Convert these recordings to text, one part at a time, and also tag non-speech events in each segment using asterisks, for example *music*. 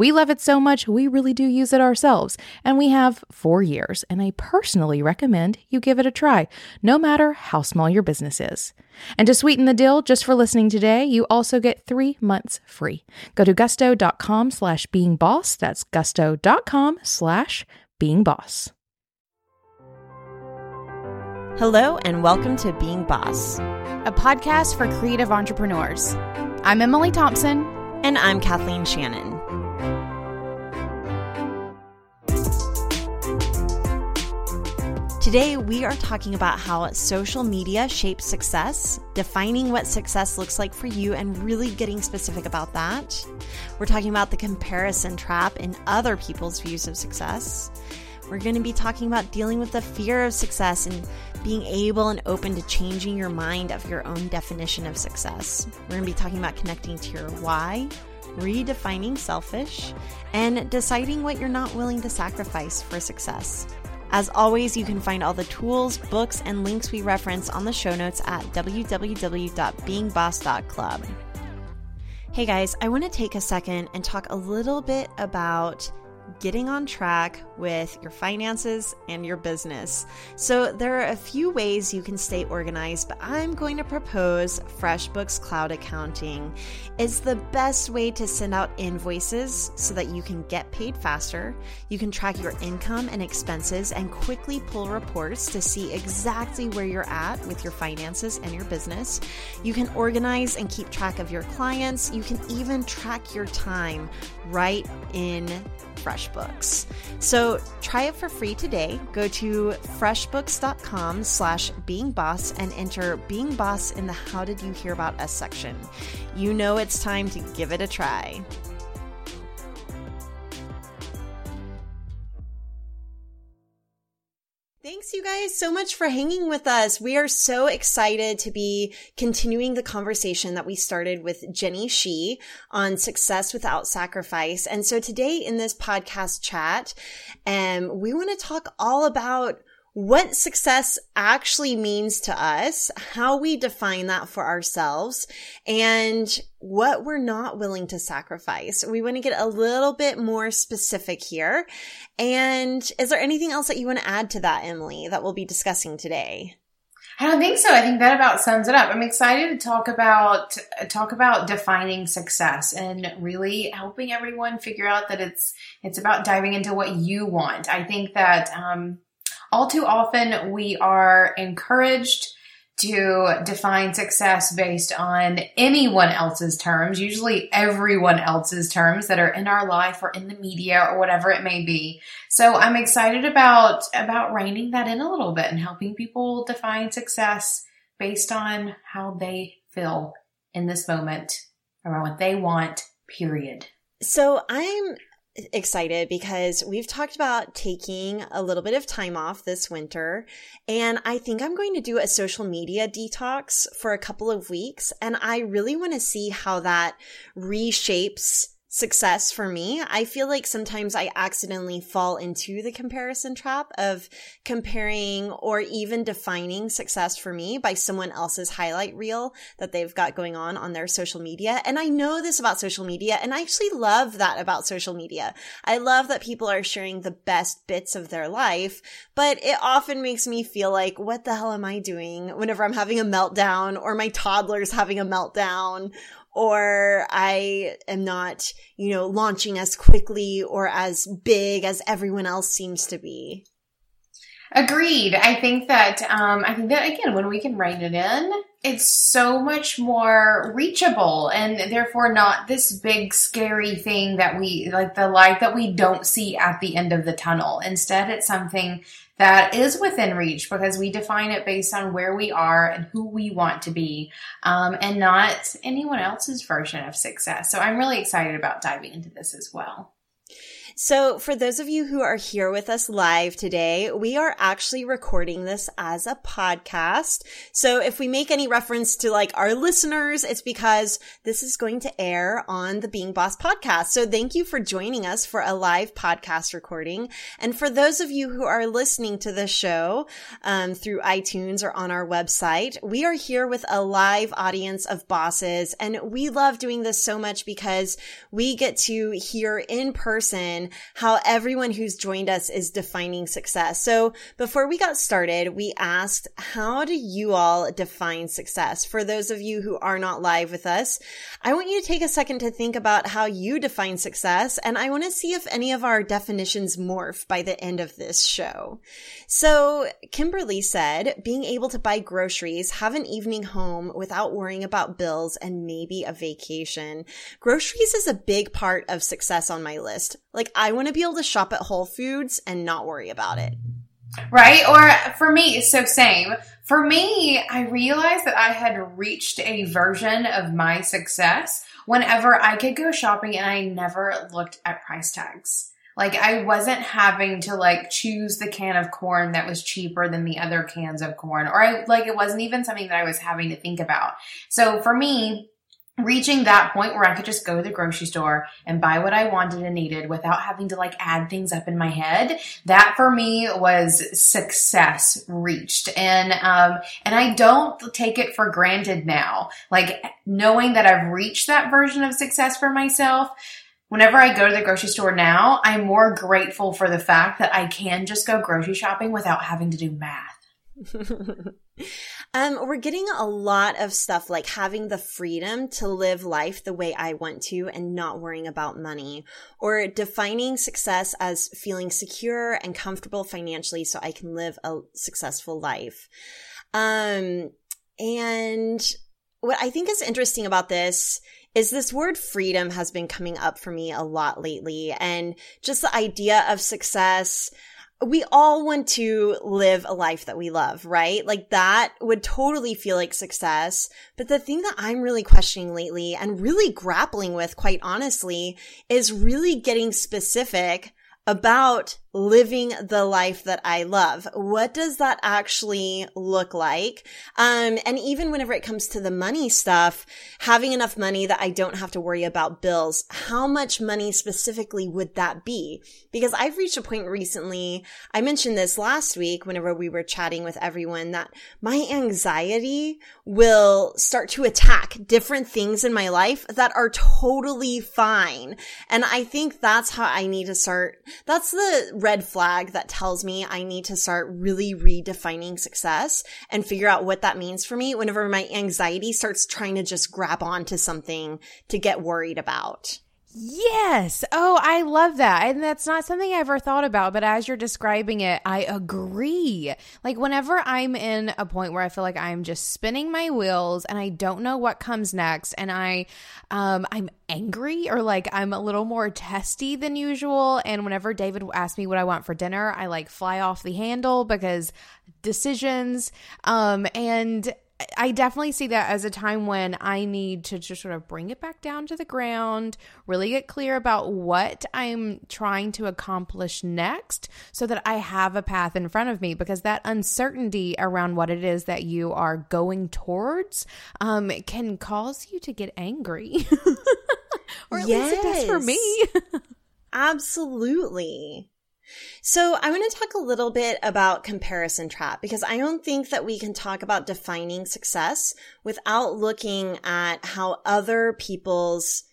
We love it so much, we really do use it ourselves, and we have four years, and I personally recommend you give it a try, no matter how small your business is. And to sweeten the deal, just for listening today, you also get three months free. Go to gusto.com slash being boss. That's gusto.com slash being boss. Hello, and welcome to Being Boss, a podcast for creative entrepreneurs. I'm Emily Thompson. And I'm Kathleen Shannon. Today, we are talking about how social media shapes success, defining what success looks like for you, and really getting specific about that. We're talking about the comparison trap in other people's views of success. We're going to be talking about dealing with the fear of success and being able and open to changing your mind of your own definition of success. We're going to be talking about connecting to your why, redefining selfish, and deciding what you're not willing to sacrifice for success. As always, you can find all the tools, books, and links we reference on the show notes at www.beingboss.club. Hey guys, I want to take a second and talk a little bit about getting on track with your finances and your business. So, there are a few ways you can stay organized, but I'm going to propose FreshBooks Cloud Accounting. It's the best way to send out invoices so that you can get paid faster. You can track your income and expenses and quickly pull reports to see exactly where you're at with your finances and your business. You can organize and keep track of your clients. You can even track your time right in FreshBooks. So try it for free today. Go to freshbooks.com slash beingboss and enter Being Boss in the How Did You Hear About Us section. You know it's time to give it a try. Thanks, you guys, so much for hanging with us. We are so excited to be continuing the conversation that we started with Jenny Shih on success without sacrifice. And so today in this podcast chat, um, we want to talk all about what success actually means to us, how we define that for ourselves, and what we're not willing to sacrifice. We want to get a little bit more specific here. And is there anything else that you want to add to that, Emily, that we'll be discussing today? I don't think so. I think that about sums it up. I'm excited to talk about talk about defining success and really helping everyone figure out that it's it's about diving into what you want. I think that um, all too often we are encouraged to define success based on anyone else's terms, usually everyone else's terms that are in our life or in the media or whatever it may be. So I'm excited about about reining that in a little bit and helping people define success based on how they feel in this moment around what they want, period. So I'm excited because we've talked about taking a little bit of time off this winter. And I think I'm going to do a social media detox for a couple of weeks. And I really want to see how that reshapes success for me. I feel like sometimes I accidentally fall into the comparison trap of comparing or even defining success for me by someone else's highlight reel that they've got going on on their social media. And I know this about social media and I actually love that about social media. I love that people are sharing the best bits of their life, but it often makes me feel like, what the hell am I doing whenever I'm having a meltdown or my toddler's having a meltdown or I am not, you know, launching as quickly or as big as everyone else seems to be. Agreed. I think that um, I think that again, when we can rein it in, it's so much more reachable, and therefore not this big scary thing that we like the light that we don't see at the end of the tunnel. Instead, it's something that is within reach because we define it based on where we are and who we want to be, um, and not anyone else's version of success. So I'm really excited about diving into this as well. So, for those of you who are here with us live today, we are actually recording this as a podcast. So, if we make any reference to like our listeners, it's because this is going to air on the Being Boss podcast. So, thank you for joining us for a live podcast recording. And for those of you who are listening to the show um, through iTunes or on our website, we are here with a live audience of bosses. And we love doing this so much because we get to hear in person how everyone who's joined us is defining success. So before we got started, we asked, how do you all define success? For those of you who are not live with us, I want you to take a second to think about how you define success. And I want to see if any of our definitions morph by the end of this show. So Kimberly said, being able to buy groceries, have an evening home without worrying about bills and maybe a vacation. Groceries is a big part of success on my list. Like I want to be able to shop at Whole Foods and not worry about it. Right? Or for me, so same. For me, I realized that I had reached a version of my success whenever I could go shopping and I never looked at price tags. Like I wasn't having to like choose the can of corn that was cheaper than the other cans of corn or I like it wasn't even something that I was having to think about. So for me, reaching that point where I could just go to the grocery store and buy what I wanted and needed without having to like add things up in my head. That for me was success reached. And, um, and I don't take it for granted now. Like knowing that I've reached that version of success for myself. Whenever I go to the grocery store now, I'm more grateful for the fact that I can just go grocery shopping without having to do math. *laughs* um, we're getting a lot of stuff like having the freedom to live life the way I want to and not worrying about money or defining success as feeling secure and comfortable financially so I can live a successful life. Um, and what I think is interesting about this is this word freedom has been coming up for me a lot lately and just the idea of success we all want to live a life that we love, right? Like that would totally feel like success. But the thing that I'm really questioning lately and really grappling with, quite honestly, is really getting specific about living the life that I love. What does that actually look like? Um, and even whenever it comes to the money stuff, having enough money that I don't have to worry about bills, how much money specifically would that be? Because I've reached a point recently, I mentioned this last week whenever we were chatting with everyone that my anxiety will start to attack different things in my life that are totally fine. And I think that's how I need to start. That's the red flag that tells me I need to start really redefining success and figure out what that means for me whenever my anxiety starts trying to just grab onto something to get worried about. Yes. Oh, I love that. And that's not something I ever thought about, but as you're describing it, I agree. Like whenever I'm in a point where I feel like I'm just spinning my wheels and I don't know what comes next and I um I'm angry or like I'm a little more testy than usual and whenever David asks me what I want for dinner, I like fly off the handle because decisions um and I definitely see that as a time when I need to just sort of bring it back down to the ground, really get clear about what I'm trying to accomplish next so that I have a path in front of me because that uncertainty around what it is that you are going towards um, can cause you to get angry. *laughs* or at yes. least it does for me. *laughs* Absolutely. So I want to talk a little bit about comparison trap because I don't think that we can talk about defining success without looking at how other people's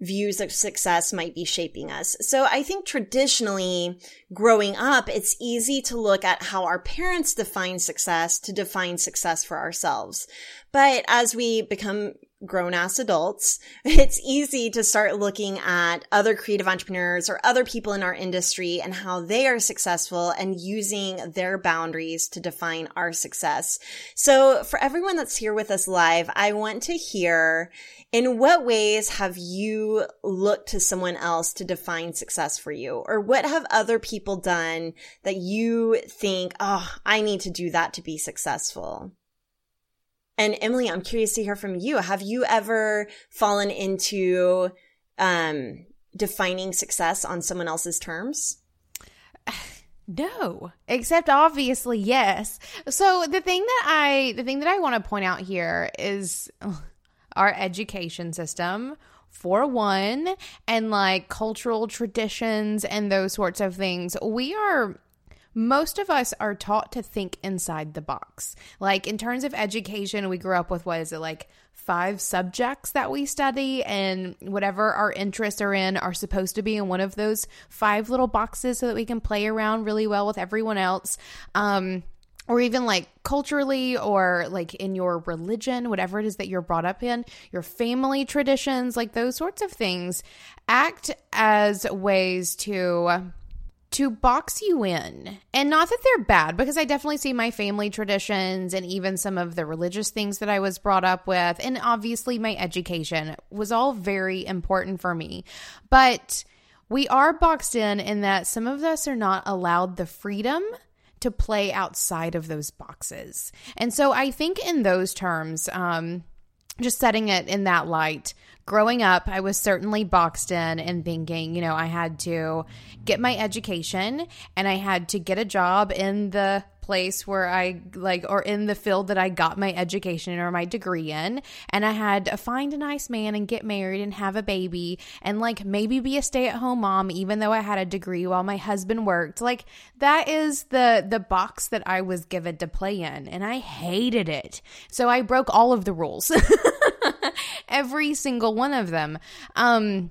views of success might be shaping us. So I think traditionally growing up, it's easy to look at how our parents define success to define success for ourselves. But as we become grown ass adults, *laughs* it's easy to start looking at other creative entrepreneurs or other people in our industry and how they are successful and using their boundaries to define our success. So for everyone that's here with us live, I want to hear in what ways have you looked to someone else to define success for you? Or what have other people done that you think, oh, I need to do that to be successful? And Emily, I'm curious to hear from you. Have you ever fallen into um, defining success on someone else's terms? *sighs* No, except obviously yes. So the thing that I the thing that I want to point out here is our education system for one and like cultural traditions and those sorts of things. We are most of us are taught to think inside the box. Like in terms of education, we grew up with what is it like five subjects that we study, and whatever our interests are in are supposed to be in one of those five little boxes so that we can play around really well with everyone else. Um, or even like culturally or like in your religion, whatever it is that you're brought up in, your family traditions, like those sorts of things act as ways to to box you in. And not that they're bad, because I definitely see my family traditions and even some of the religious things that I was brought up with. And obviously, my education was all very important for me. But we are boxed in in that some of us are not allowed the freedom to play outside of those boxes. And so I think in those terms, um, just setting it in that light, growing up, I was certainly boxed in and thinking, you know, I had to get my education and I had to get a job in the place where I like, or in the field that I got my education or my degree in. And I had to find a nice man and get married and have a baby and like maybe be a stay at home mom, even though I had a degree while my husband worked. Like that is the, the box that I was given to play in. And I hated it. So I broke all of the rules. *laughs* *laughs* every single one of them. Um,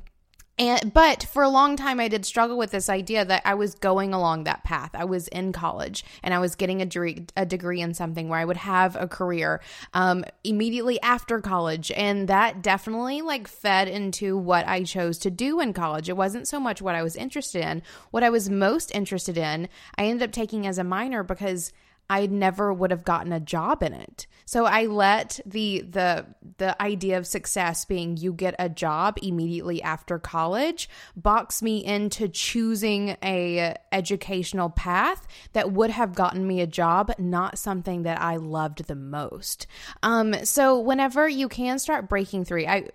and but for a long time I did struggle with this idea that I was going along that path. I was in college and I was getting a degree, a degree in something where I would have a career um, immediately after college, and that definitely like fed into what I chose to do in college. It wasn't so much what I was interested in. What I was most interested in, I ended up taking as a minor because I never would have gotten a job in it. So I let the the the idea of success being you get a job immediately after college box me into choosing a educational path that would have gotten me a job, not something that I loved the most. Um so whenever you can start breaking through, I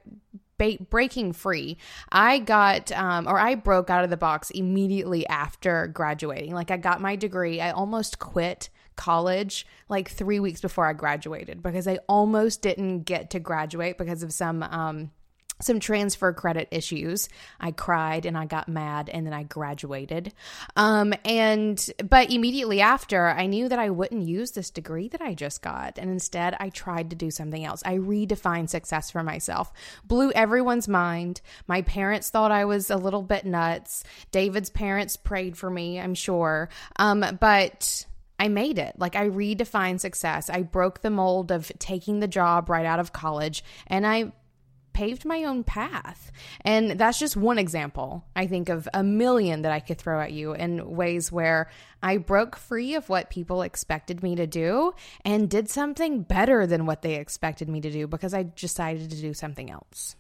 breaking free i got um, or i broke out of the box immediately after graduating like i got my degree i almost quit college like three weeks before I graduated because I almost didn't get to graduate because of some um, some transfer credit issues. I cried and I got mad and then I graduated. Um and but immediately after I knew that I wouldn't use this degree that I just got and instead I tried to do something else. I redefined success for myself. Blew everyone's mind. My parents thought I was a little bit nuts. David's parents prayed for me, I'm sure. Um but I made it. Like I redefined success. I broke the mold of taking the job right out of college and I paved my own path. And that's just one example, I think, of a million that I could throw at you in ways where I broke free of what people expected me to do and did something better than what they expected me to do because I decided to do something else.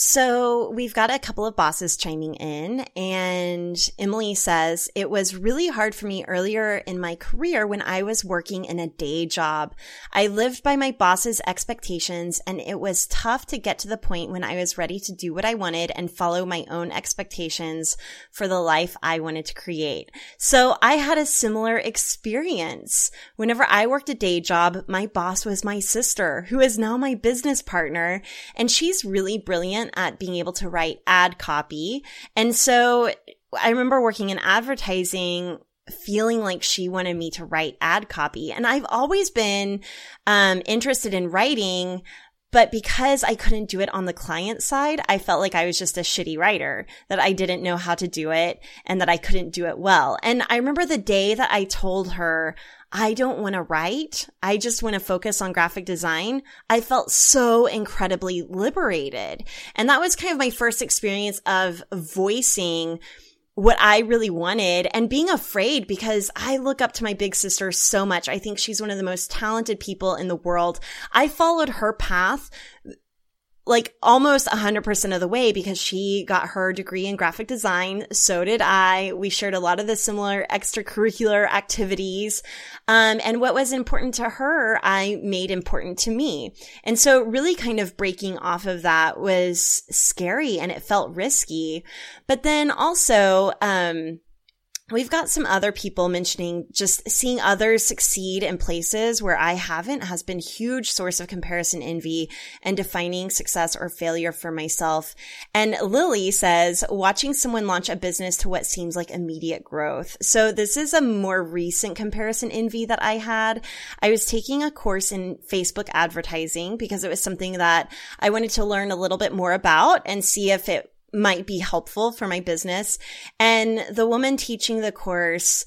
So we've got a couple of bosses chiming in and Emily says, it was really hard for me earlier in my career when I was working in a day job. I lived by my boss's expectations and it was tough to get to the point when I was ready to do what I wanted and follow my own expectations for the life I wanted to create. So I had a similar experience. Whenever I worked a day job, my boss was my sister, who is now my business partner, and she's really brilliant at being able to write ad copy. And so I remember working in advertising feeling like she wanted me to write ad copy. And I've always been um, interested in writing, but because I couldn't do it on the client side, I felt like I was just a shitty writer, that I didn't know how to do it and that I couldn't do it well. And I remember the day that I told her, I don't want to write. I just want to focus on graphic design. I felt so incredibly liberated. And that was kind of my first experience of voicing what I really wanted and being afraid because I look up to my big sister so much. I think she's one of the most talented people in the world. I followed her path like almost 100% of the way because she got her degree in graphic design. So did I. We shared a lot of the similar extracurricular activities. Um, and what was important to her, I made important to me. And so really kind of breaking off of that was scary and it felt risky. But then also, um, We've got some other people mentioning just seeing others succeed in places where I haven't has been huge source of comparison envy and defining success or failure for myself. And Lily says watching someone launch a business to what seems like immediate growth. So this is a more recent comparison envy that I had. I was taking a course in Facebook advertising because it was something that I wanted to learn a little bit more about and see if it might be helpful for my business. And the woman teaching the course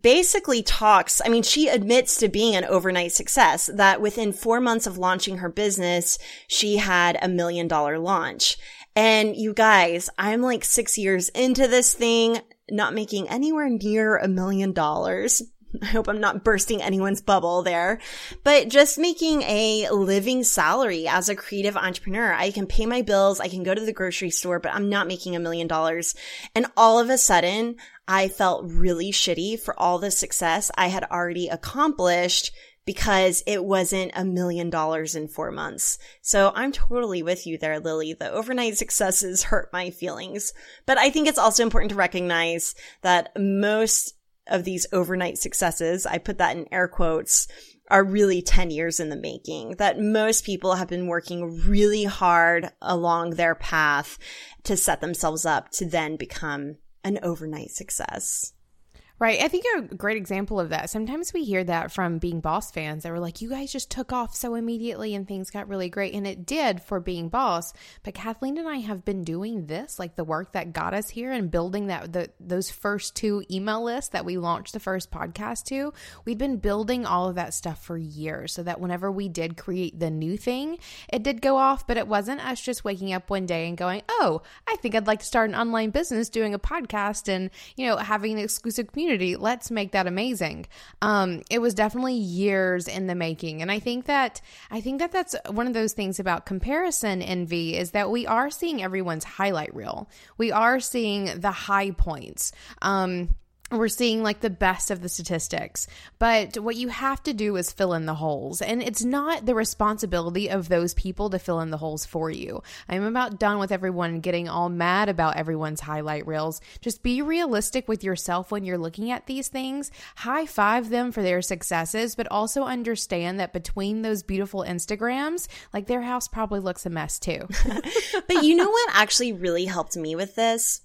basically talks, I mean, she admits to being an overnight success that within four months of launching her business, she had a million dollar launch. And you guys, I'm like six years into this thing, not making anywhere near a million dollars, *laughs* I hope I'm not bursting anyone's bubble there, but just making a living salary as a creative entrepreneur. I can pay my bills. I can go to the grocery store, but I'm not making a million dollars. And all of a sudden I felt really shitty for all the success I had already accomplished because it wasn't a million dollars in four months. So I'm totally with you there, Lily. The overnight successes hurt my feelings, but I think it's also important to recognize that most of these overnight successes, I put that in air quotes, are really 10 years in the making. That most people have been working really hard along their path to set themselves up to then become an overnight success. Right. I think a great example of that. Sometimes we hear that from being boss fans that were like, you guys just took off so immediately and things got really great. And it did for being boss. But Kathleen and I have been doing this, like the work that got us here and building that, the, those first two email lists that we launched the first podcast to. We'd been building all of that stuff for years so that whenever we did create the new thing, it did go off, but it wasn't us just waking up one day and going, oh, I think I'd like to start an online business doing a podcast and, you know, having an exclusive community community. Let's make that amazing. Um, it was definitely years in the making, and I think that I think that that's one of those things about comparison envy is that we are seeing everyone's highlight reel. We are seeing the high points. Um, we're seeing like the best of the statistics. But what you have to do is fill in the holes. And it's not the responsibility of those people to fill in the holes for you. I'm about done with everyone getting all mad about everyone's highlight reels. Just be realistic with yourself when you're looking at these things. High five them for their successes, but also understand that between those beautiful Instagrams, like their house probably looks a mess too. *laughs* but you know what actually really helped me with this?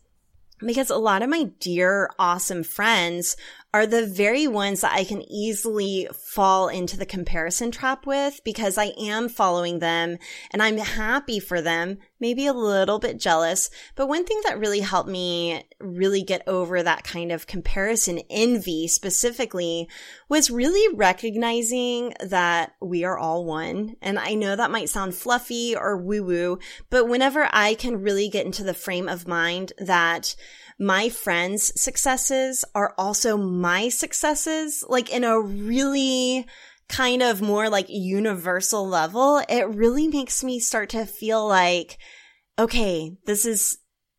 Because a lot of my dear, awesome friends are the very ones that I can easily fall into the comparison trap with because I am following them and I'm happy for them, maybe a little bit jealous. But one thing that really helped me really get over that kind of comparison envy specifically was really recognizing that we are all one. And I know that might sound fluffy or woo woo, but whenever I can really get into the frame of mind that my friends' successes are also my successes, like in a really kind of more like universal level, it really makes me start to feel like, okay, this is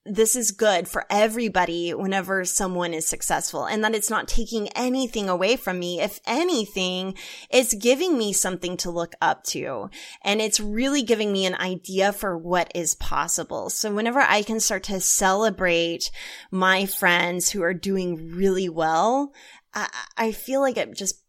this is good for everybody whenever someone is successful and that it's not taking anything away from me. If anything, it's giving me something to look up to and it's really giving me an idea for what is possible. So whenever I can start to celebrate my friends who are doing really well, I, I feel like it just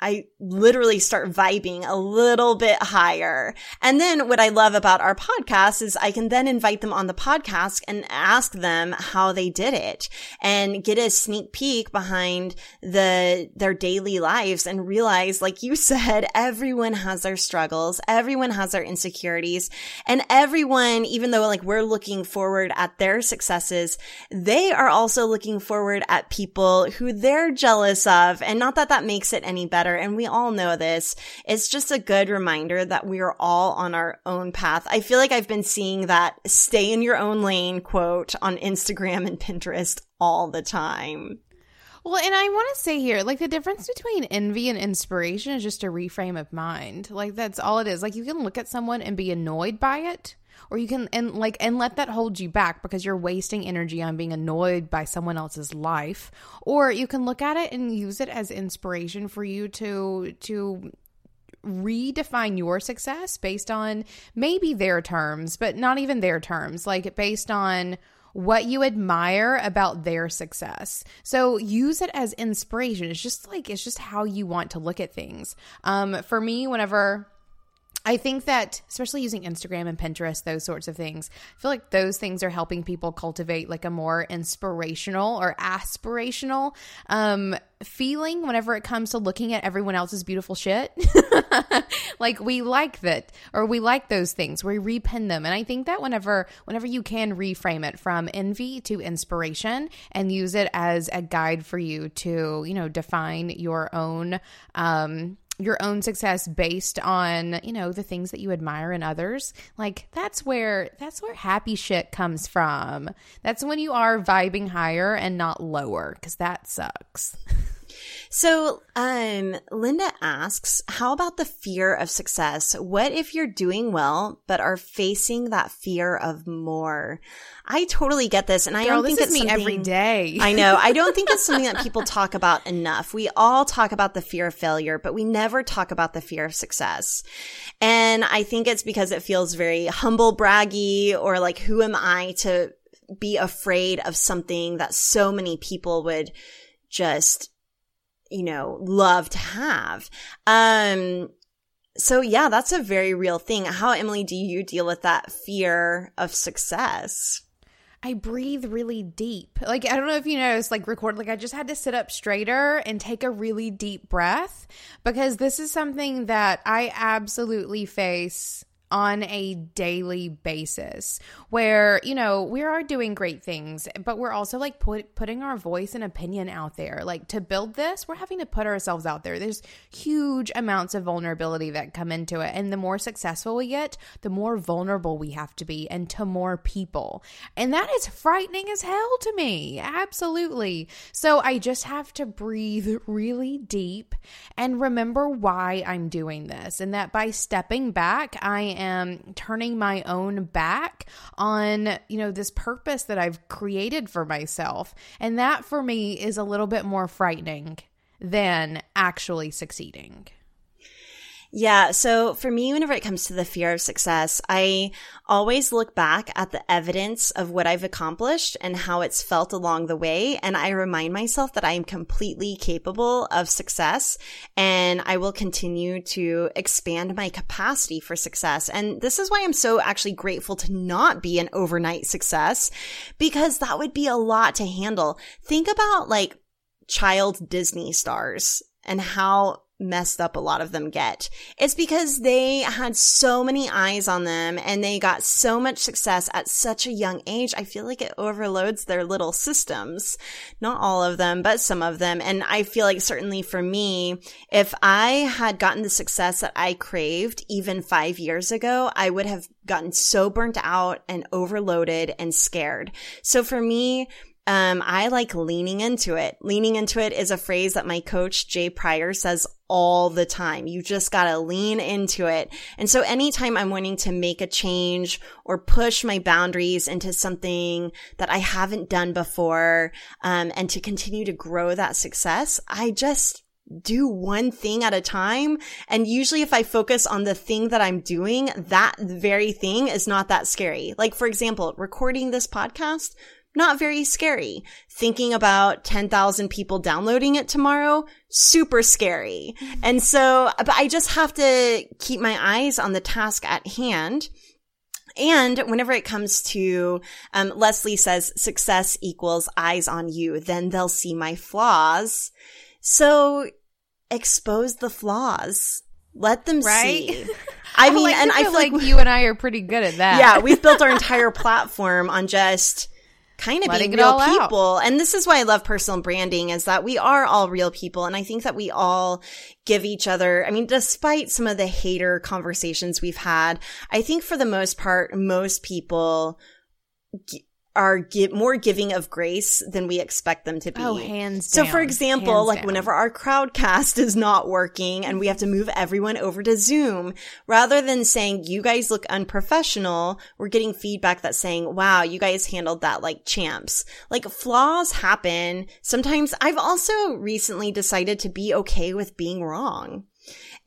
I literally start vibing a little bit higher. And then what I love about our podcast is I can then invite them on the podcast and ask them how they did it and get a sneak peek behind the, their daily lives and realize, like you said, everyone has their struggles. Everyone has their insecurities and everyone, even though like we're looking forward at their successes, they are also looking forward at people who they're jealous of. And not that that makes it any better and we all know this. It's just a good reminder that we are all on our own path. I feel like I've been seeing that stay in your own lane quote on Instagram and Pinterest all the time. Well, and I want to say here, like the difference between envy and inspiration is just a reframe of mind. Like that's all it is. Like you can look at someone and be annoyed by it, or you can and like and let that hold you back because you're wasting energy on being annoyed by someone else's life, or you can look at it and use it as inspiration for you to to redefine your success based on maybe their terms, but not even their terms, like based on what you admire about their success. So use it as inspiration. It's just like, it's just how you want to look at things. Um, for me, whenever I think that, especially using Instagram and Pinterest, those sorts of things, I feel like those things are helping people cultivate like a more inspirational or aspirational um, feeling whenever it comes to looking at everyone else's beautiful shit. *laughs* like we like that, or we like those things. We repin them, and I think that whenever whenever you can reframe it from envy to inspiration and use it as a guide for you to you know define your own. Um, your own success based on you know the things that you admire in others like that's where that's where happy shit comes from. That's when you are vibing higher and not lower because that sucks *laughs* So, um, Linda asks, how about the fear of success? What if you're doing well, but are facing that fear of more? I totally get this. And I Girl, don't think it's me every day. *laughs* I know. I don't think it's something that people talk about enough. We all talk about the fear of failure, but we never talk about the fear of success. And I think it's because it feels very humble braggy or like, who am I to be afraid of something that so many people would just you know, love to have. Um, so yeah, that's a very real thing. How, Emily, do you deal with that fear of success? I breathe really deep. Like I don't know if you noticed, like record, like I just had to sit up straighter and take a really deep breath because this is something that I absolutely face on a daily basis where you know we are doing great things but we're also like put, putting our voice and opinion out there. Like to build this we're having to put ourselves out there. There's huge amounts of vulnerability that come into it and the more successful we get the more vulnerable we have to be and to more people. And that is frightening as hell to me. Absolutely. So i just have to breathe really deep and remember why i'm doing this and that by stepping back i am turning my own back on, you know, this purpose that I've created for myself. And that for me is a little bit more frightening than actually succeeding. Yeah. So for me, whenever it comes to the fear of success, I always look back at the evidence of what I've accomplished and how it's felt along the way. And I remind myself that I am completely capable of success and I will continue to expand my capacity for success. And this is why I'm so actually grateful to not be an overnight success because that would be a lot to handle. Think about like child Disney stars and how messed up a lot of them get. It's because they had so many eyes on them and they got so much success at such a young age. I feel like it overloads their little systems. Not all of them, but some of them. And I feel like certainly for me, if I had gotten the success that I craved even five years ago, I would have gotten so burnt out and overloaded and scared. So for me, um, I like leaning into it. Leaning into it is a phrase that my coach, Jay Pryor, says all the time. You just gotta lean into it. And so anytime I'm wanting to make a change or push my boundaries into something that I haven't done before, um, and to continue to grow that success, I just do one thing at a time. And usually if I focus on the thing that I'm doing, that very thing is not that scary. Like, for example, recording this podcast not very scary. Thinking about 10,000 people downloading it tomorrow, super scary. And so, but I just have to keep my eyes on the task at hand. And whenever it comes to, um, Leslie says success equals eyes on you, then they'll see my flaws. So expose the flaws. Let them right? see. *laughs* I mean, I like and I feel like, like you and I are pretty good at that. Yeah, we've built our *laughs* entire platform on just kind of Letting being real people. Out. And this is why I love personal branding is that we are all real people. And I think that we all give each other, I mean, despite some of the hater conversations we've had, I think for the most part, most people are more giving of grace than we expect them to be. Oh, hands So, down. for example, Hands like down. whenever our crowdcast is not working and we have to move everyone over to Zoom, rather than saying, you guys look unprofessional, we're getting feedback that's saying, wow, you guys handled that like champs. Like flaws happen. Sometimes I've also recently decided to be okay with being wrong.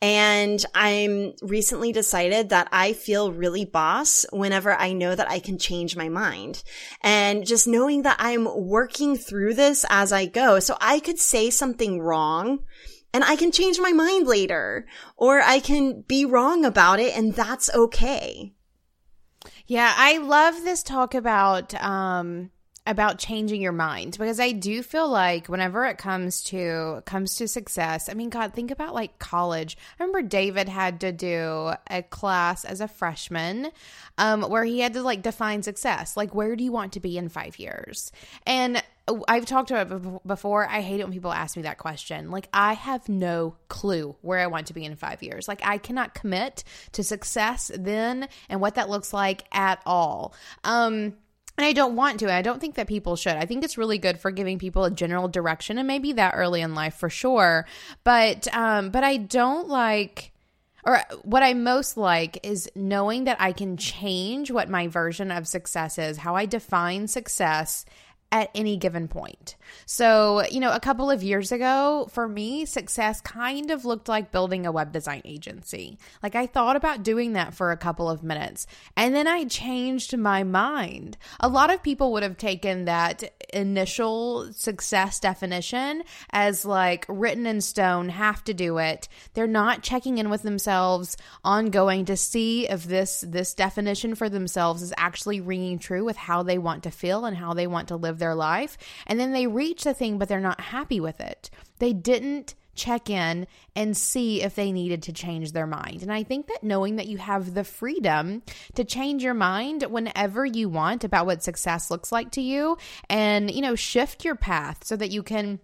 And I'm recently decided that I feel really boss whenever I know that I can change my mind. And just knowing that I'm working through this as I go. So I could say something wrong and I can change my mind later or I can be wrong about it and that's okay. Yeah, I love this talk about um about changing your mind because I do feel like whenever it comes to comes to success, I mean god, think about like college. I remember David had to do a class as a freshman um where he had to like define success. Like where do you want to be in 5 years? And I've talked about it before. I hate it when people ask me that question. Like, I have no clue where I want to be in five years. Like, I cannot commit to success then and what that looks like at all. Um, and I don't want to. I don't think that people should. I think it's really good for giving people a general direction and maybe that early in life for sure. But um but I don't like or what I most like is knowing that I can change what my version of success is, how I define success at any given point. So, you know, a couple of years ago, for me, success kind of looked like building a web design agency. Like I thought about doing that for a couple of minutes and then I changed my mind. A lot of people would have taken that initial success definition as like written in stone, have to do it. They're not checking in with themselves ongoing to see if this this definition for themselves is actually ringing true with how they want to feel and how they want to live their life. And then they reach the thing but they're not happy with it. They didn't check in and see if they needed to change their mind. And I think that knowing that you have the freedom to change your mind whenever you want about what success looks like to you and, you know, shift your path so that you can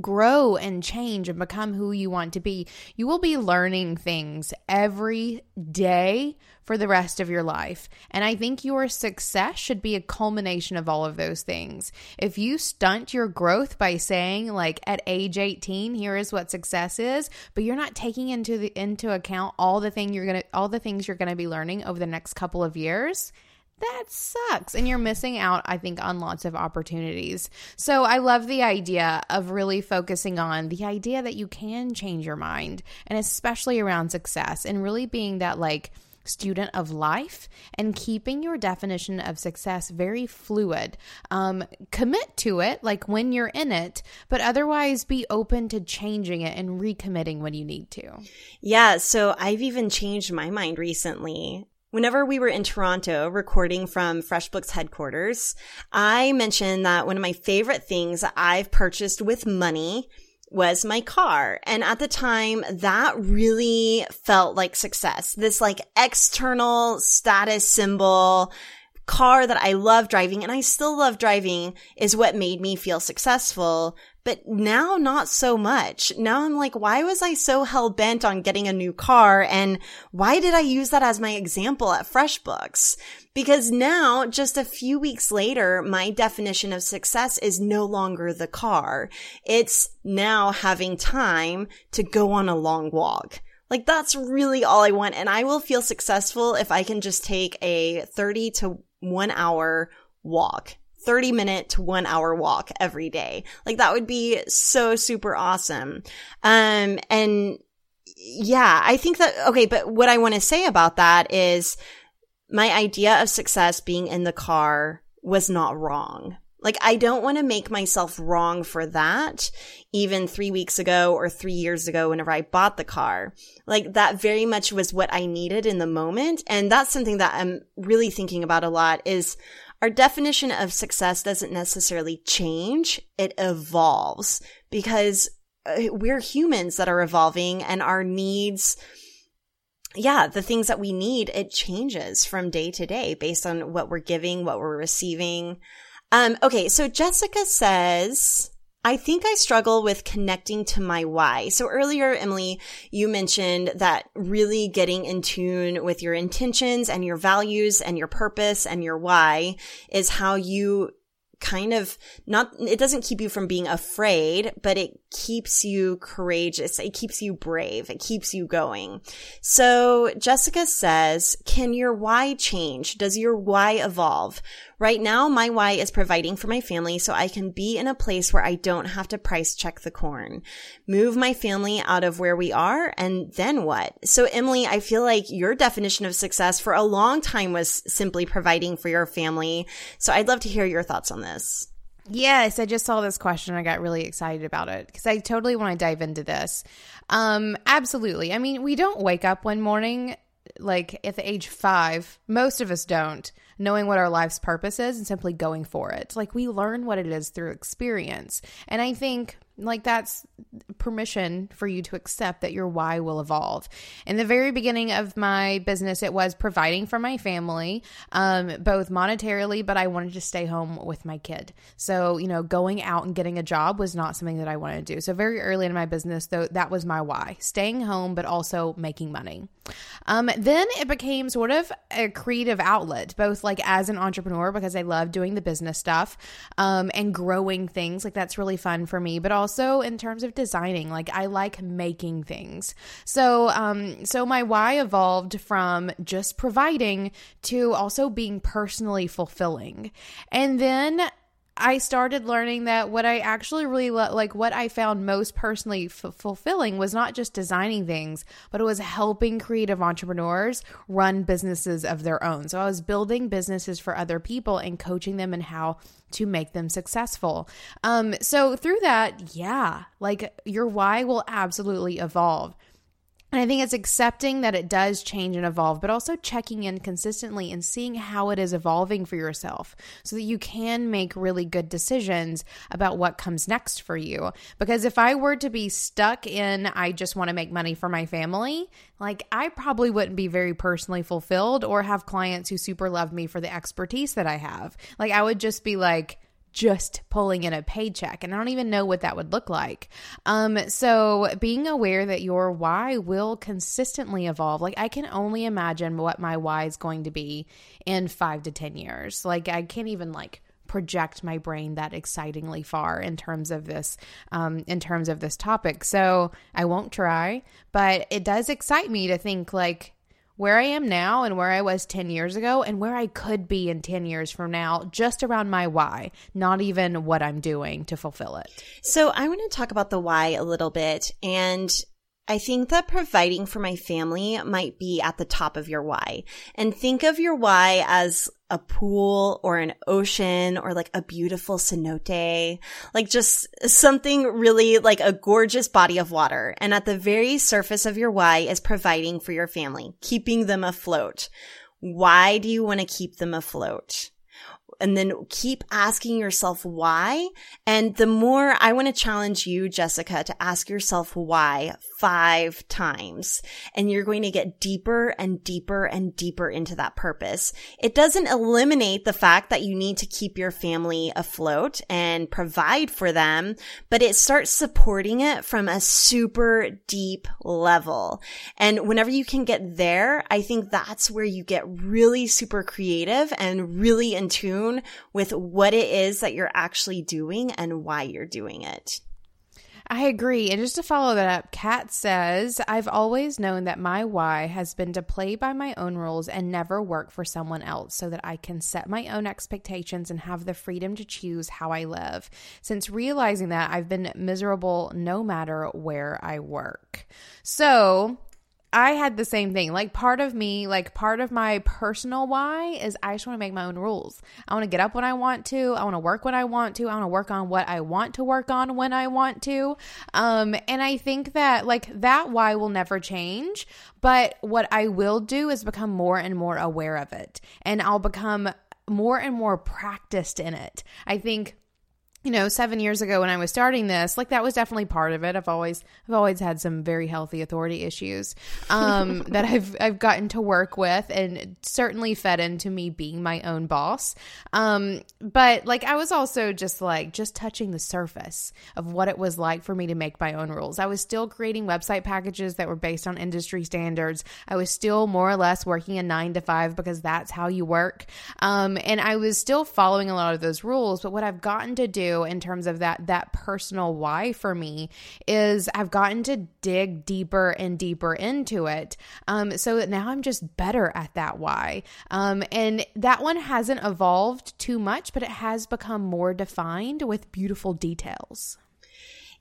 grow and change and become who you want to be, you will be learning things every day for the rest of your life. And I think your success should be a culmination of all of those things. If you stunt your growth by saying like at age 18, here is what success is, but you're not taking into the into account all the thing you're going to all the things you're going to be learning over the next couple of years, that sucks. And you're missing out, I think, on lots of opportunities. So I love the idea of really focusing on the idea that you can change your mind, and especially around success, and really being that like student of life and keeping your definition of success very fluid. Um, commit to it, like when you're in it, but otherwise be open to changing it and recommitting when you need to. Yeah, so I've even changed my mind recently. Whenever we were in Toronto recording from FreshBooks headquarters, I mentioned that one of my favorite things I've purchased with money was my car. And at the time, that really felt like success. This like external status symbol car that I love driving and I still love driving is what made me feel successful. But now not so much. Now I'm like, why was I so hell bent on getting a new car? And why did I use that as my example at FreshBooks? Because now, just a few weeks later, my definition of success is no longer the car. It's now having time to go on a long walk. Like that's really all I want. And I will feel successful if I can just take a 30 to one hour walk. 30 minute to one hour walk every day. Like that would be so super awesome. Um, and yeah, I think that, okay, but what I want to say about that is my idea of success being in the car was not wrong. Like, I don't want to make myself wrong for that, even three weeks ago or three years ago, whenever I bought the car. Like, that very much was what I needed in the moment. And that's something that I'm really thinking about a lot is our definition of success doesn't necessarily change. It evolves because uh, we're humans that are evolving and our needs, yeah, the things that we need, it changes from day to day based on what we're giving, what we're receiving. Um, okay. So Jessica says, I think I struggle with connecting to my why. So earlier, Emily, you mentioned that really getting in tune with your intentions and your values and your purpose and your why is how you kind of not, it doesn't keep you from being afraid, but it keeps you courageous. It keeps you brave. It keeps you going. So Jessica says, can your why change? Does your why evolve? Right now, my why is providing for my family so I can be in a place where I don't have to price check the corn, move my family out of where we are, and then what? So, Emily, I feel like your definition of success for a long time was simply providing for your family. So, I'd love to hear your thoughts on this. Yes, I just saw this question. I got really excited about it because I totally want to dive into this. Um, absolutely. I mean, we don't wake up one morning like at the age five. Most of us don't knowing what our life's purpose is and simply going for it. Like we learn what it is through experience. And I think like that's permission for you to accept that your why will evolve. In the very beginning of my business, it was providing for my family, um, both monetarily, but I wanted to stay home with my kid. So, you know, going out and getting a job was not something that I wanted to do. So, very early in my business, though, that was my why staying home, but also making money. Um, then it became sort of a creative outlet, both like as an entrepreneur, because I love doing the business stuff um, and growing things. Like that's really fun for me, but also in terms of designing, like I like making things. So, um, so my why evolved from just providing to also being personally fulfilling. And then I started learning that what I actually really lo- like, what I found most personally f- fulfilling was not just designing things, but it was helping creative entrepreneurs run businesses of their own. So I was building businesses for other people and coaching them in how to make them successful. Um, so through that, yeah, like your why will absolutely evolve. And I think it's accepting that it does change and evolve, but also checking in consistently and seeing how it is evolving for yourself so that you can make really good decisions about what comes next for you. Because if I were to be stuck in, I just want to make money for my family, like I probably wouldn't be very personally fulfilled or have clients who super love me for the expertise that I have. Like I would just be like, just pulling in a paycheck and i don't even know what that would look like. Um so being aware that your why will consistently evolve. Like i can only imagine what my why is going to be in 5 to 10 years. Like i can't even like project my brain that excitingly far in terms of this um, in terms of this topic. So i won't try but it does excite me to think like where I am now and where I was 10 years ago and where I could be in 10 years from now, just around my why, not even what I'm doing to fulfill it. So I want to talk about the why a little bit. And I think that providing for my family might be at the top of your why. And think of your why as a pool or an ocean or like a beautiful cenote, like just something really like a gorgeous body of water. And at the very surface of your why is providing for your family, keeping them afloat. Why do you want to keep them afloat? And then keep asking yourself why. And the more I want to challenge you, Jessica, to ask yourself why five times. And you're going to get deeper and deeper and deeper into that purpose. It doesn't eliminate the fact that you need to keep your family afloat and provide for them, but it starts supporting it from a super deep level. And whenever you can get there, I think that's where you get really super creative and really in tune with what it is that you're actually doing and why you're doing it. I agree. And just to follow that up, Kat says, I've always known that my why has been to play by my own rules and never work for someone else so that I can set my own expectations and have the freedom to choose how I live. Since realizing that, I've been miserable no matter where I work. So, I had the same thing. Like part of me, like part of my personal why is I just want to make my own rules. I want to get up when I want to. I want to work when I want to. I want to work on what I want to work on when I want to. Um, and I think that like that why will never change. But what I will do is become more and more aware of it, and I'll become more and more practiced in it. I think you know, seven years ago when I was starting this, like that was definitely part of it. I've always, I've always had some very healthy authority issues um, *laughs* that I've, I've gotten to work with, and certainly fed into me being my own boss. Um, but like, I was also just like just touching the surface of what it was like for me to make my own rules. I was still creating website packages that were based on industry standards. I was still more or less working a nine to five because that's how you work, um, and I was still following a lot of those rules. But what I've gotten to do in terms of that that personal why for me is I've gotten to dig deeper and deeper into it. Um, so now I'm just better at that why. Um, and that one hasn't evolved too much, but it has become more defined with beautiful details.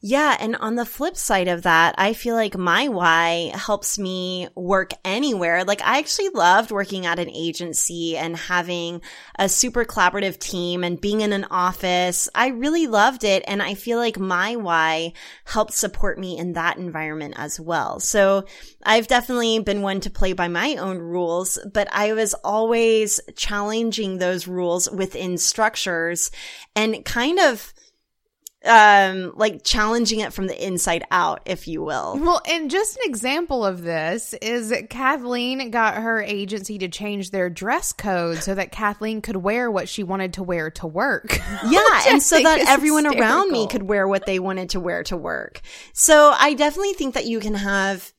Yeah. And on the flip side of that, I feel like my why helps me work anywhere. Like I actually loved working at an agency and having a super collaborative team and being in an office. I really loved it. And I feel like my why helped support me in that environment as well. So I've definitely been one to play by my own rules, but I was always challenging those rules within structures and kind of um like challenging it from the inside out if you will. Well and just an example of this is kathleen got her agency to change their dress code so that kathleen could wear what she wanted to wear to work. *laughs* Yeah and so that everyone hysterical. around me could wear what they wanted to wear to work. So i definitely think that you can have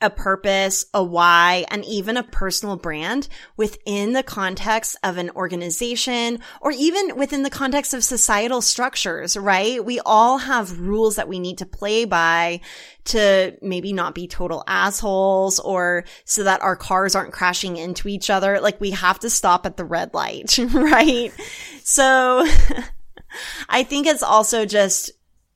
a purpose, a why, and even a personal brand within the context of an organization or even within the context of societal structures, right? We all have rules that we need to play by to maybe not be total assholes or so that our cars aren't crashing into each other. Like we have to stop at the red light, *laughs* right? So *laughs* I think it's also just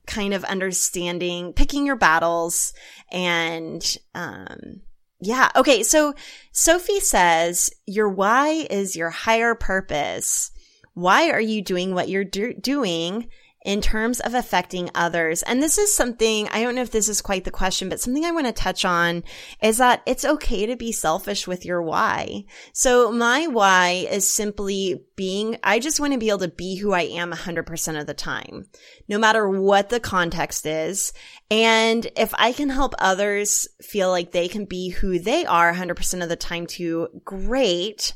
kind of understanding, picking your battles and, um, yeah. Okay. So Sophie says your why is your higher purpose. Why are you doing what you're do- doing? In terms of affecting others. And this is something, I don't know if this is quite the question, but something I want to touch on is that it's okay to be selfish with your why. So my why is simply being, I just want to be able to be who I am 100% of the time, no matter what the context is. And if I can help others feel like they can be who they are 100% of the time too, great.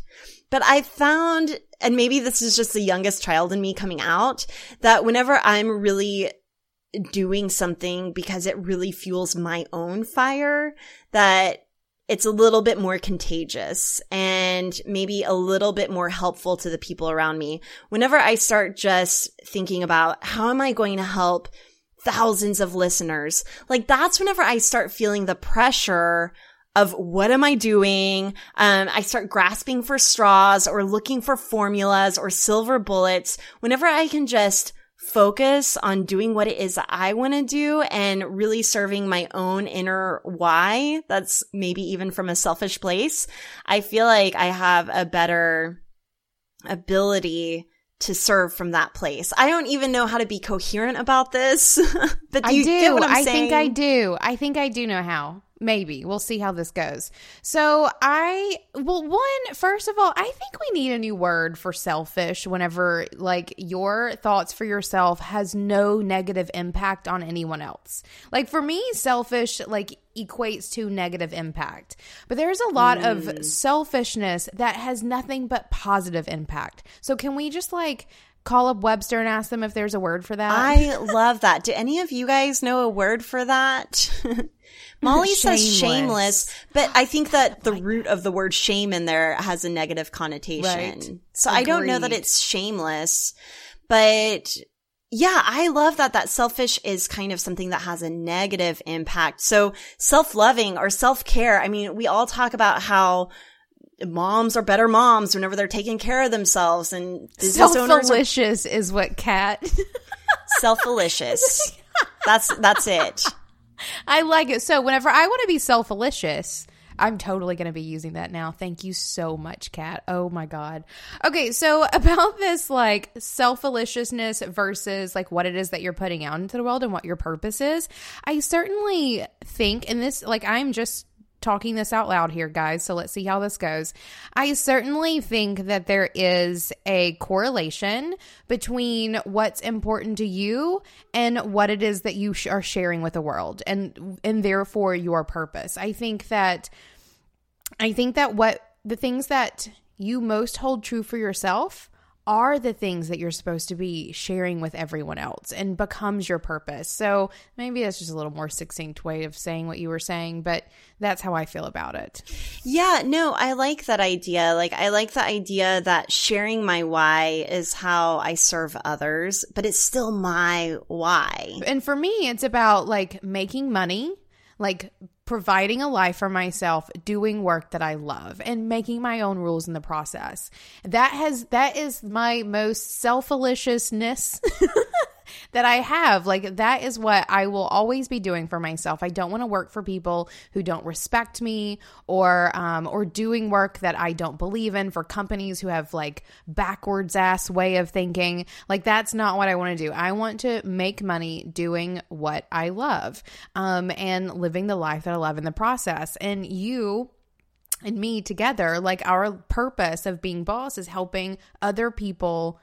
But I found, and maybe this is just the youngest child in me coming out, that whenever I'm really doing something because it really fuels my own fire, that it's a little bit more contagious and maybe a little bit more helpful to the people around me. Whenever I start just thinking about how am I going to help thousands of listeners, like that's whenever I start feeling the pressure of what am I doing? Um, I start grasping for straws or looking for formulas or silver bullets whenever I can just focus on doing what it is that I want to do and really serving my own inner why. That's maybe even from a selfish place. I feel like I have a better ability to serve from that place. I don't even know how to be coherent about this, *laughs* but do I you do. get what I'm I saying? think I do. I think I do know how maybe. We'll see how this goes. So i well one first of all i think we need a new word for selfish whenever like your thoughts for yourself has no negative impact on anyone else. Like for me selfish like equates to negative impact. But there's a lot mm. of selfishness that has nothing but positive impact. So can we just like call up Webster and ask them if there's a word for that? I love that. Do any of you guys know a word for that? *laughs* Molly shameless. says shameless, but I think that the oh root of the word shame in there has a negative connotation. Right. So Agreed. I don't know that it's shameless, but yeah, I love that that selfish is kind of something that has a negative impact. So self-loving or self-care. I mean, we all talk about how moms are better moms whenever they're taking care of themselves and business owners self-delicious is what Kat *laughs* self-delicious that's that's it I like it. So whenever I want to be self-delicious, I'm totally going to be using that now. Thank you so much, Kat. Oh my God. Okay, so *laughs* about this like self-deliciousness versus like what it is that you're putting out into the world and what your purpose is, I certainly think, and this, like, I'm just talking this out loud here, guys. So let's see how this goes. I certainly think that there is a correlation between what's important to you and what it is that you sh- are sharing with the world, and and therefore your purpose. I think that I think that what the things that you most hold true for yourself are the things that you're supposed to be sharing with everyone else and becomes your purpose. So maybe that's just a little more succinct way of saying what you were saying, but that's how I feel about it. Yeah, no, I like that idea. Like, I like the idea that sharing my why is how I serve others, but it's still my why. And for me, it's about like making money, like providing a life for myself, doing work that I love and making my own rules in the process. That has that is my most selfishness *laughs* that I have. Like that is what I will always be doing for myself. I don't want to work for people who don't respect me or um, or doing work that I don't believe in for companies who have like backwards ass way of thinking. Like that's not what I want to do. I want to make money doing what I love um, and living the life that I love in the process. And you and me together, like our purpose of being boss is helping other people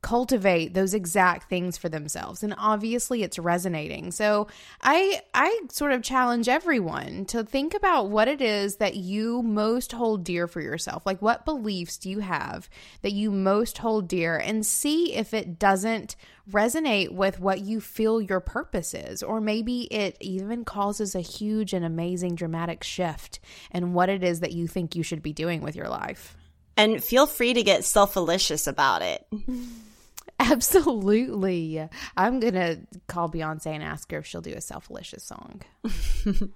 cultivate those exact things for themselves. And obviously it's resonating. So i i sort of challenge everyone to think about what it is that you most hold dear for yourself. Like what beliefs do you have that you most hold dear? And see if it doesn't resonate with what you feel your purpose is. Or maybe it even causes a huge and amazing dramatic shift in what it is that you think you should be doing with your life. And feel free to get self-alicious about it *laughs* Absolutely. I'm going to call Beyonce and ask her if she'll do a self-alicious song. *laughs*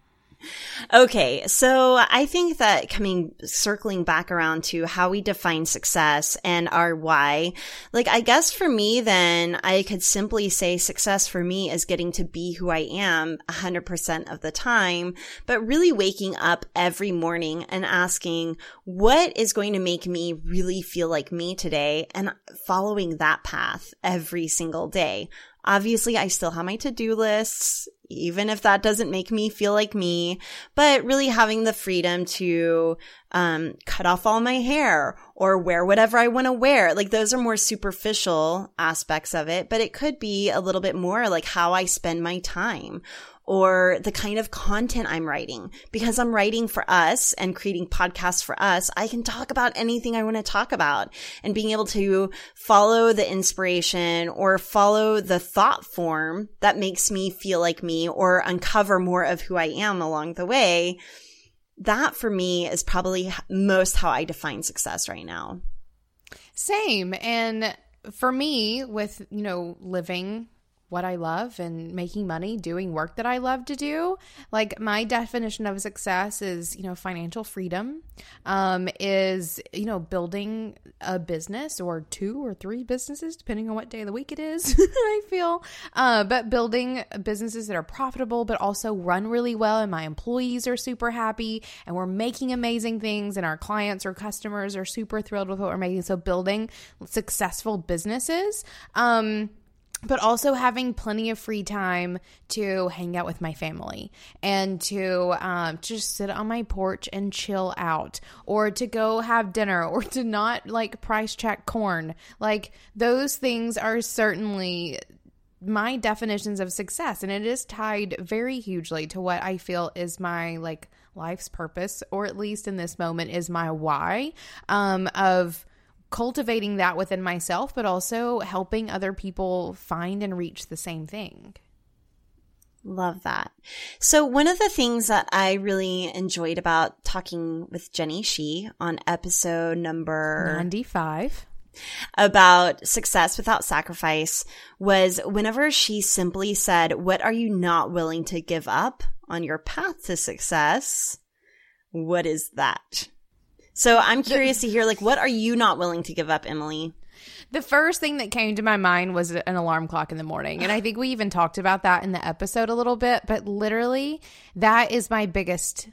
Okay, so I think that coming circling back around to how we define success and our why, like I guess for me then I could simply say success for me is getting to be who I am 100% of the time, but really waking up every morning and asking what is going to make me really feel like me today and following that path every single day. Obviously, I still have my to-do lists, even if that doesn't make me feel like me, but really having the freedom to, um, cut off all my hair or wear whatever I want to wear. Like those are more superficial aspects of it, but it could be a little bit more like how I spend my time or the kind of content I'm writing. Because I'm writing for us and creating podcasts for us, I can talk about anything I want to talk about and being able to follow the inspiration or follow the thought form that makes me feel like me or uncover more of who I am along the way. That for me is probably most how I define success right now. Same. And for me, with, you know, living what I love and making money doing work that I love to do. Like my definition of success is, you know, financial freedom, um, is, you know, building a business or two or three businesses, depending on what day of the week it is, *laughs* I feel. Uh, but building businesses that are profitable, but also run really well. And my employees are super happy and we're making amazing things and our clients or customers are super thrilled with what we're making. So building successful businesses. Um, but also having plenty of free time to hang out with my family and to um, just sit on my porch and chill out or to go have dinner *laughs* or to not like price check corn. Like those things are certainly my definitions of success and it is tied very hugely to what I feel is my like life's purpose or at least in this moment is my why um of cultivating that within myself, but also helping other people find and reach the same thing. Love that. So one of the things that I really enjoyed about talking with Jenny Shih on episode number 95 about success without sacrifice was whenever she simply said, what are you not willing to give up on your path to success? What is that? So I'm curious to hear, like, what are you not willing to give up, Emily? The first thing that came to my mind was an alarm clock in the morning. And I think we even talked about that in the episode a little bit, but literally, that is my biggest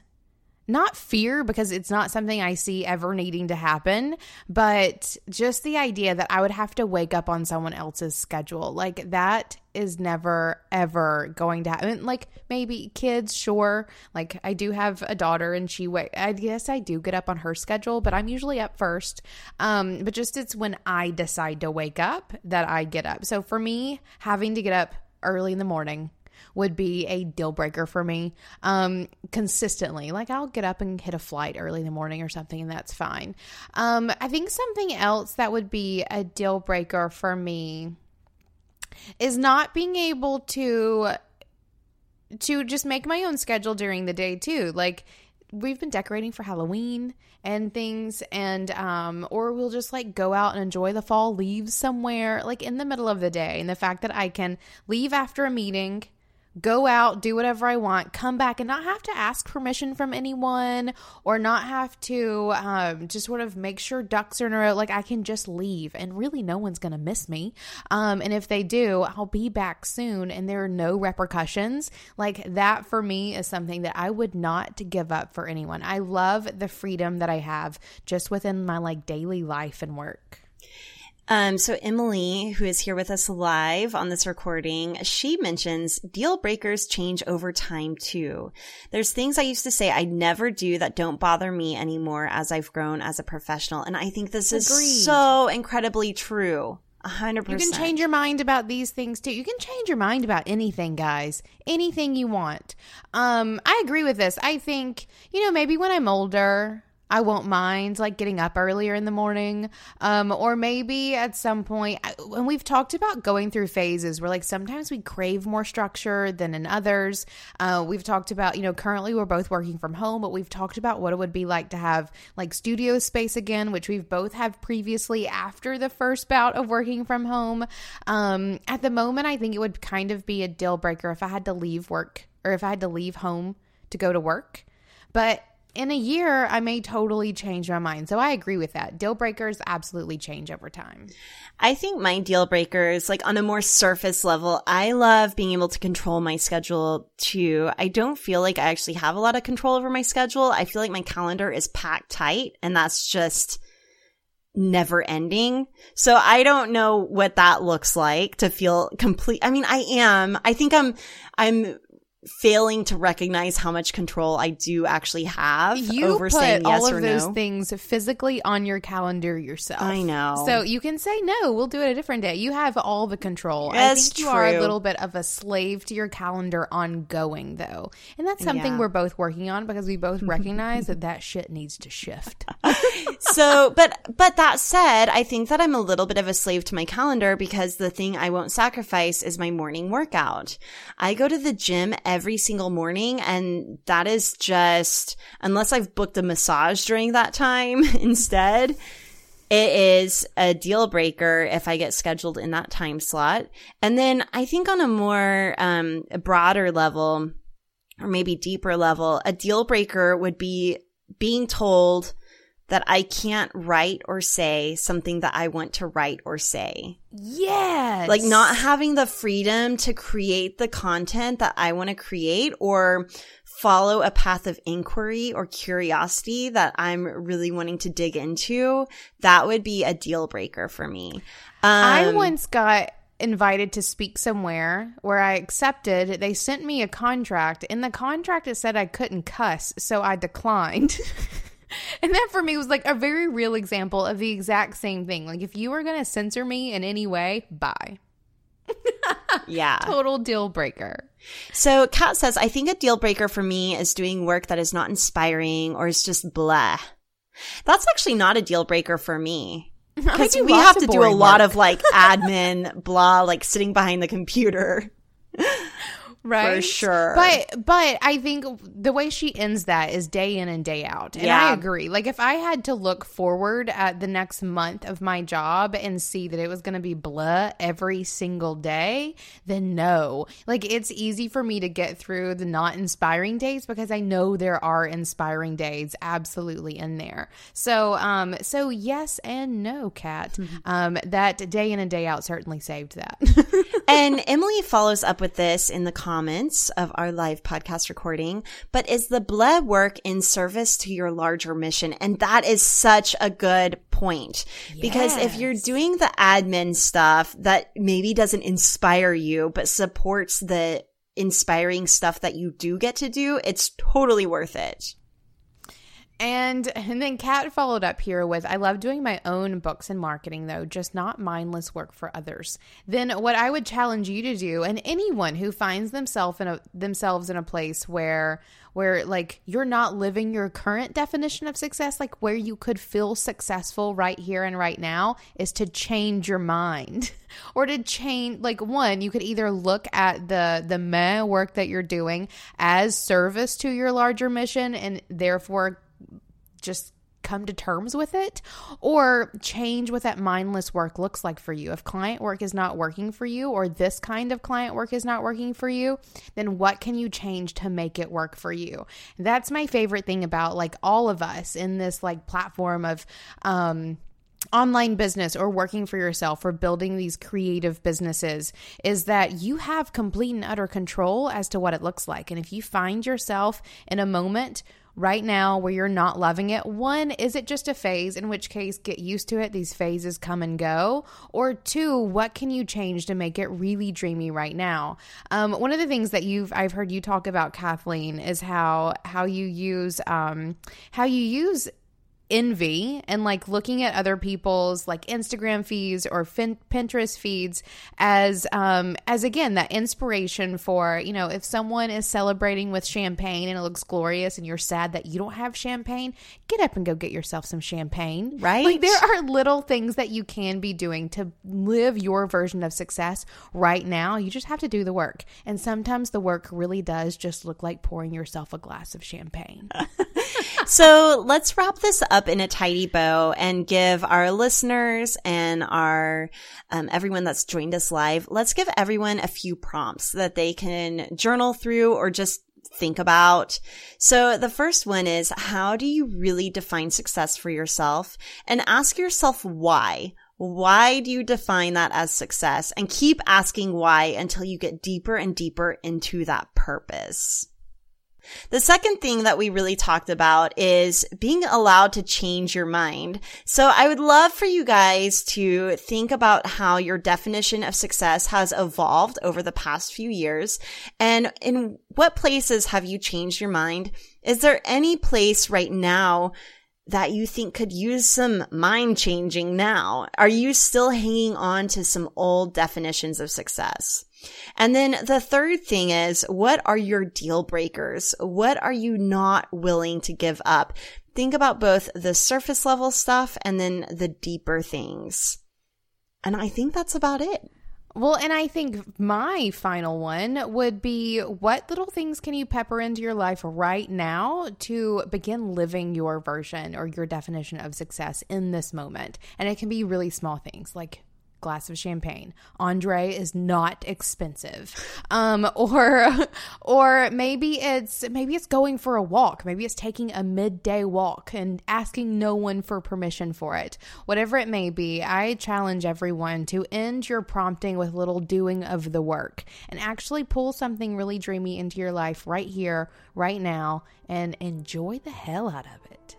not fear because it's not something I see ever needing to happen, but just the idea that I would have to wake up on someone else's schedule. Like that is never ever going to happen. Like maybe kids, sure. Like I do have a daughter and she wait I guess I do get up on her schedule, but I'm usually up first. Um but just it's when I decide to wake up that I get up. So for me, having to get up early in the morning would be a deal breaker for me um, consistently. Like I'll get up and hit a flight early in the morning or something, and that's fine. Um, I think something else that would be a deal breaker for me is not being able to to just make my own schedule during the day too. Like we've been decorating for Halloween and things and um or we'll just like go out and enjoy the fall leaves somewhere like in the middle of the day and the fact that I can leave after a meeting go out, do whatever I want, come back and not have to ask permission from anyone or not have to um, just sort of make sure ducks are in a row. Like I can just leave and really no one's going to miss me. Um, and if they do, I'll be back soon and there are no repercussions. Like that for me is something that I would not give up for anyone. I love the freedom that I have just within my like daily life and work. Um, so Emily, who is here with us live on this recording, she mentions deal breakers change over time too. There's things I used to say I never do that don't bother me anymore as I've grown as a professional. And I think this Agreed. is so incredibly true. A hundred You can change your mind about these things too. You can change your mind about anything, guys. Anything you want. Um, I agree with this. I think, you know, maybe when I'm older, I won't mind like getting up earlier in the morning. Um, or maybe at some point, I- when we've talked about going through phases where like sometimes we crave more structure than in others. Uh, we've talked about, you know, currently we're both working from home, but we've talked about what it would be like to have like studio space again, which we've both have previously after the first bout of working from home. Um, at the moment, I think it would kind of be a deal breaker if I had to leave work or if I had to leave home to go to work. But in a year, I may totally change my mind. So I agree with that. Deal breakers absolutely change over time. I think my deal breakers, like on a more surface level, I love being able to control my schedule too. I don't feel like I actually have a lot of control over my schedule. I feel like my calendar is packed tight and that's just never ending. So I don't know what that looks like to feel complete. I mean, I am, I think I'm, I'm failing to recognize how much control I do actually have You over put saying yes all of or those no. things physically on your calendar yourself. I know. So you can say no. We'll do it a different day. You have all the control. I think you are a little bit of a slave to your calendar ongoing, though, and that's something Yeah. we're both working on because we both *laughs* recognize that that shit needs to shift. *laughs* so but but that said i think that i'm a little bit of a slave to my calendar because the thing i won't sacrifice is my morning workout i go to the gym every single morning and that is just unless i've booked a massage during that time *laughs* instead it is a deal breaker if I get scheduled in that time slot. And then I think on a more um, broader level, or maybe deeper level, a deal breaker would be being told that I can't write or say something that I want to write or say. yes, Like not having the freedom to create the content that I want to create or follow a path of inquiry or curiosity that I'm really wanting to dig into. That would be a deal breaker for me. I Um, once got invited to speak somewhere where I accepted. They sent me a contract. In the contract, it said I couldn't cuss, so I declined. *laughs* *laughs* and that for me was like a very real example of the exact same thing. Like, if you are going to censor me in any way, bye. *laughs* yeah. Total deal breaker. So Kat says, I think a deal breaker for me is doing work that is not inspiring or is just blah. That's actually not a deal breaker for me. *laughs* Because we have to do a boring lot of like admin, blah, like sitting behind the computer. Right? For sure. but but i think the way she ends that is day in and day out. And i agree. Like if i had to look forward at the next month of my job and see that it was going to be blah every single day then no. Like it's easy for me to get through the not inspiring days because i know there are inspiring days absolutely in there. So um so yes and no kat. *laughs* Um that day in and day out certainly saved that. *laughs* And Emily follows up with this in the comments of our live podcast recording, but is the blood work in service to your larger mission? And that is such a good point. Because if you're doing the admin stuff that maybe doesn't inspire you, but supports the inspiring stuff that you do get to do, it's totally worth it. And *laughs* and then Kat followed up here with I love doing my own books and marketing though, just not mindless work for others. Then what I would challenge you to do and anyone who finds themselves in a themselves in a place where where like you're not living your current definition of success, like where you could feel successful right here and right now is to change your mind *laughs* or to change like one, you could either look at the the meh work that you're doing as service to your larger mission and therefore just come to terms with it or change what that mindless work looks like for you. If client work is not working for you or this kind of client work is not working for you, then what can you change to make it work for you? That's my favorite thing about like all of us in this like platform of um online business or working for yourself or building these creative businesses is that you have complete and utter control as to what it looks like. And if you find yourself in a moment right now where you're not loving it, one, is it just a phase? In which case, get used to it. These phases come and go. Or two, what can you change to make it really dreamy right now? Um, one of the things that you've I've heard you talk about, Kathleen, is how how you use um, how you use envy and like looking at other people's like Instagram feeds or fin- Pinterest feeds as um as again that inspiration for you know if someone is celebrating with champagne and it looks glorious and you're sad that you don't have champagne get up and go get yourself some champagne. Right. like there are little things that you can be doing to live your version of success right now. You just have to do the work. And sometimes the work really does just look like pouring yourself a glass of champagne. *laughs* So let's wrap this up in a tidy bow and give our listeners and our um, everyone that's joined us live. Let's give everyone a few prompts that they can journal through or just think about. So the first one is how do you really define success for yourself? And ask yourself why. Why do you define that as success? And keep asking why until you get deeper and deeper into that purpose. The second thing that we really talked about is being allowed to change your mind. So I would love for you guys to think about how your definition of success has evolved over the past few years and in what places have you changed your mind? Is there any place right now that you think could use some mind changing now? Are you still hanging on to some old definitions of success? And then the third thing is, what are your deal breakers? What are you not willing to give up? Think about both the surface level stuff and then the deeper things. And I think that's about it. Well, and I think my final one would be what little things can you pepper into your life right now to begin living your version or your definition of success in this moment? And it can be really small things like glass of champagne. Andre is not expensive. Um *laughs* or or maybe it's maybe it's going for a walk. Maybe it's taking a midday walk and asking no one for permission for it. Whatever it may be, I challenge everyone to end your prompting with a little doing of the work and actually pull something really dreamy into your life right here, right now and enjoy the hell out of it.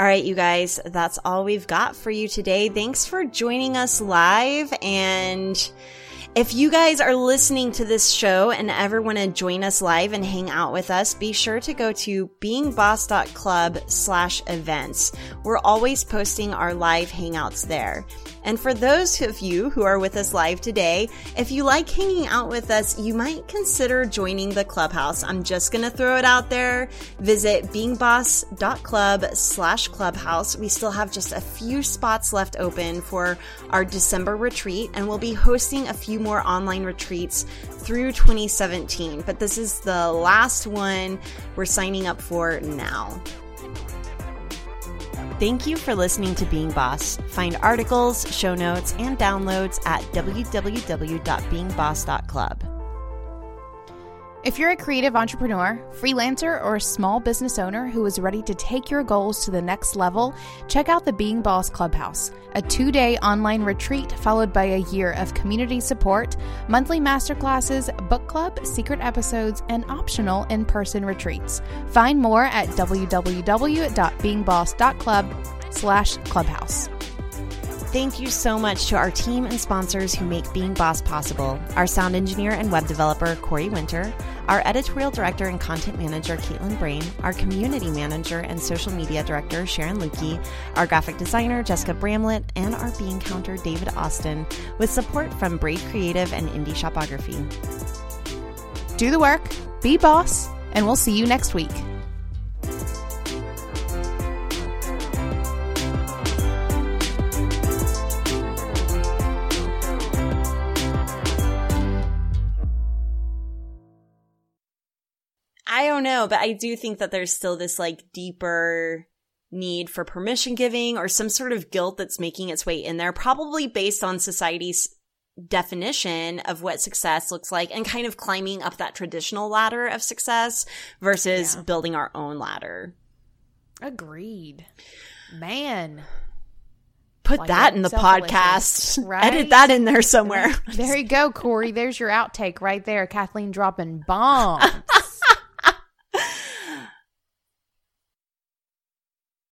All right, you guys, that's all we've got for you today. Thanks for joining us live. And if you guys are listening to this show and ever want to join us live and hang out with us, be sure to go to beingboss.club slash events. We're always posting our live hangouts there. And for those of you who are with us live today, if you like hanging out with us, you might consider joining the clubhouse. I'm just going to throw it out there. Visit beingboss.club slash clubhouse. We still have just a few spots left open for our December retreat, and we'll be hosting a few more online retreats through 2017. But this is the last one we're signing up for now. Thank you for listening to Being Boss. Find articles, show notes, and downloads at www.beingboss.club. If you're a creative entrepreneur, freelancer, or a small business owner who is ready to take your goals to the next level, check out the Being Boss Clubhouse, a two day online retreat followed by a year of community support, monthly masterclasses, book club, secret episodes, and optional in person retreats. Find more at www.beingboss.club slash clubhouse. Thank you so much to our team and sponsors who make Being Boss possible. Our sound engineer and web developer, Corey Winter, our editorial director and content manager, Caitlin Brain, our community manager and social media director, Sharon Lukey, our graphic designer, Jessica Bramlett, and our Bean counter, David Austin, with support from Braid Creative and Indie Shopography. Do the work, be boss, and we'll see you next week. I don't know, but I do think that there's still this like deeper need for permission giving or some sort of guilt that's making its way in there, probably based on society's definition of what success looks like and kind of climbing up that traditional ladder of success versus Yeah. building our own ladder. Agreed. Man. Put Like that in the podcast. *laughs* right? Edit that in there somewhere. There you go, Corey. There's your outtake right there. Kathleen dropping bombs. *laughs*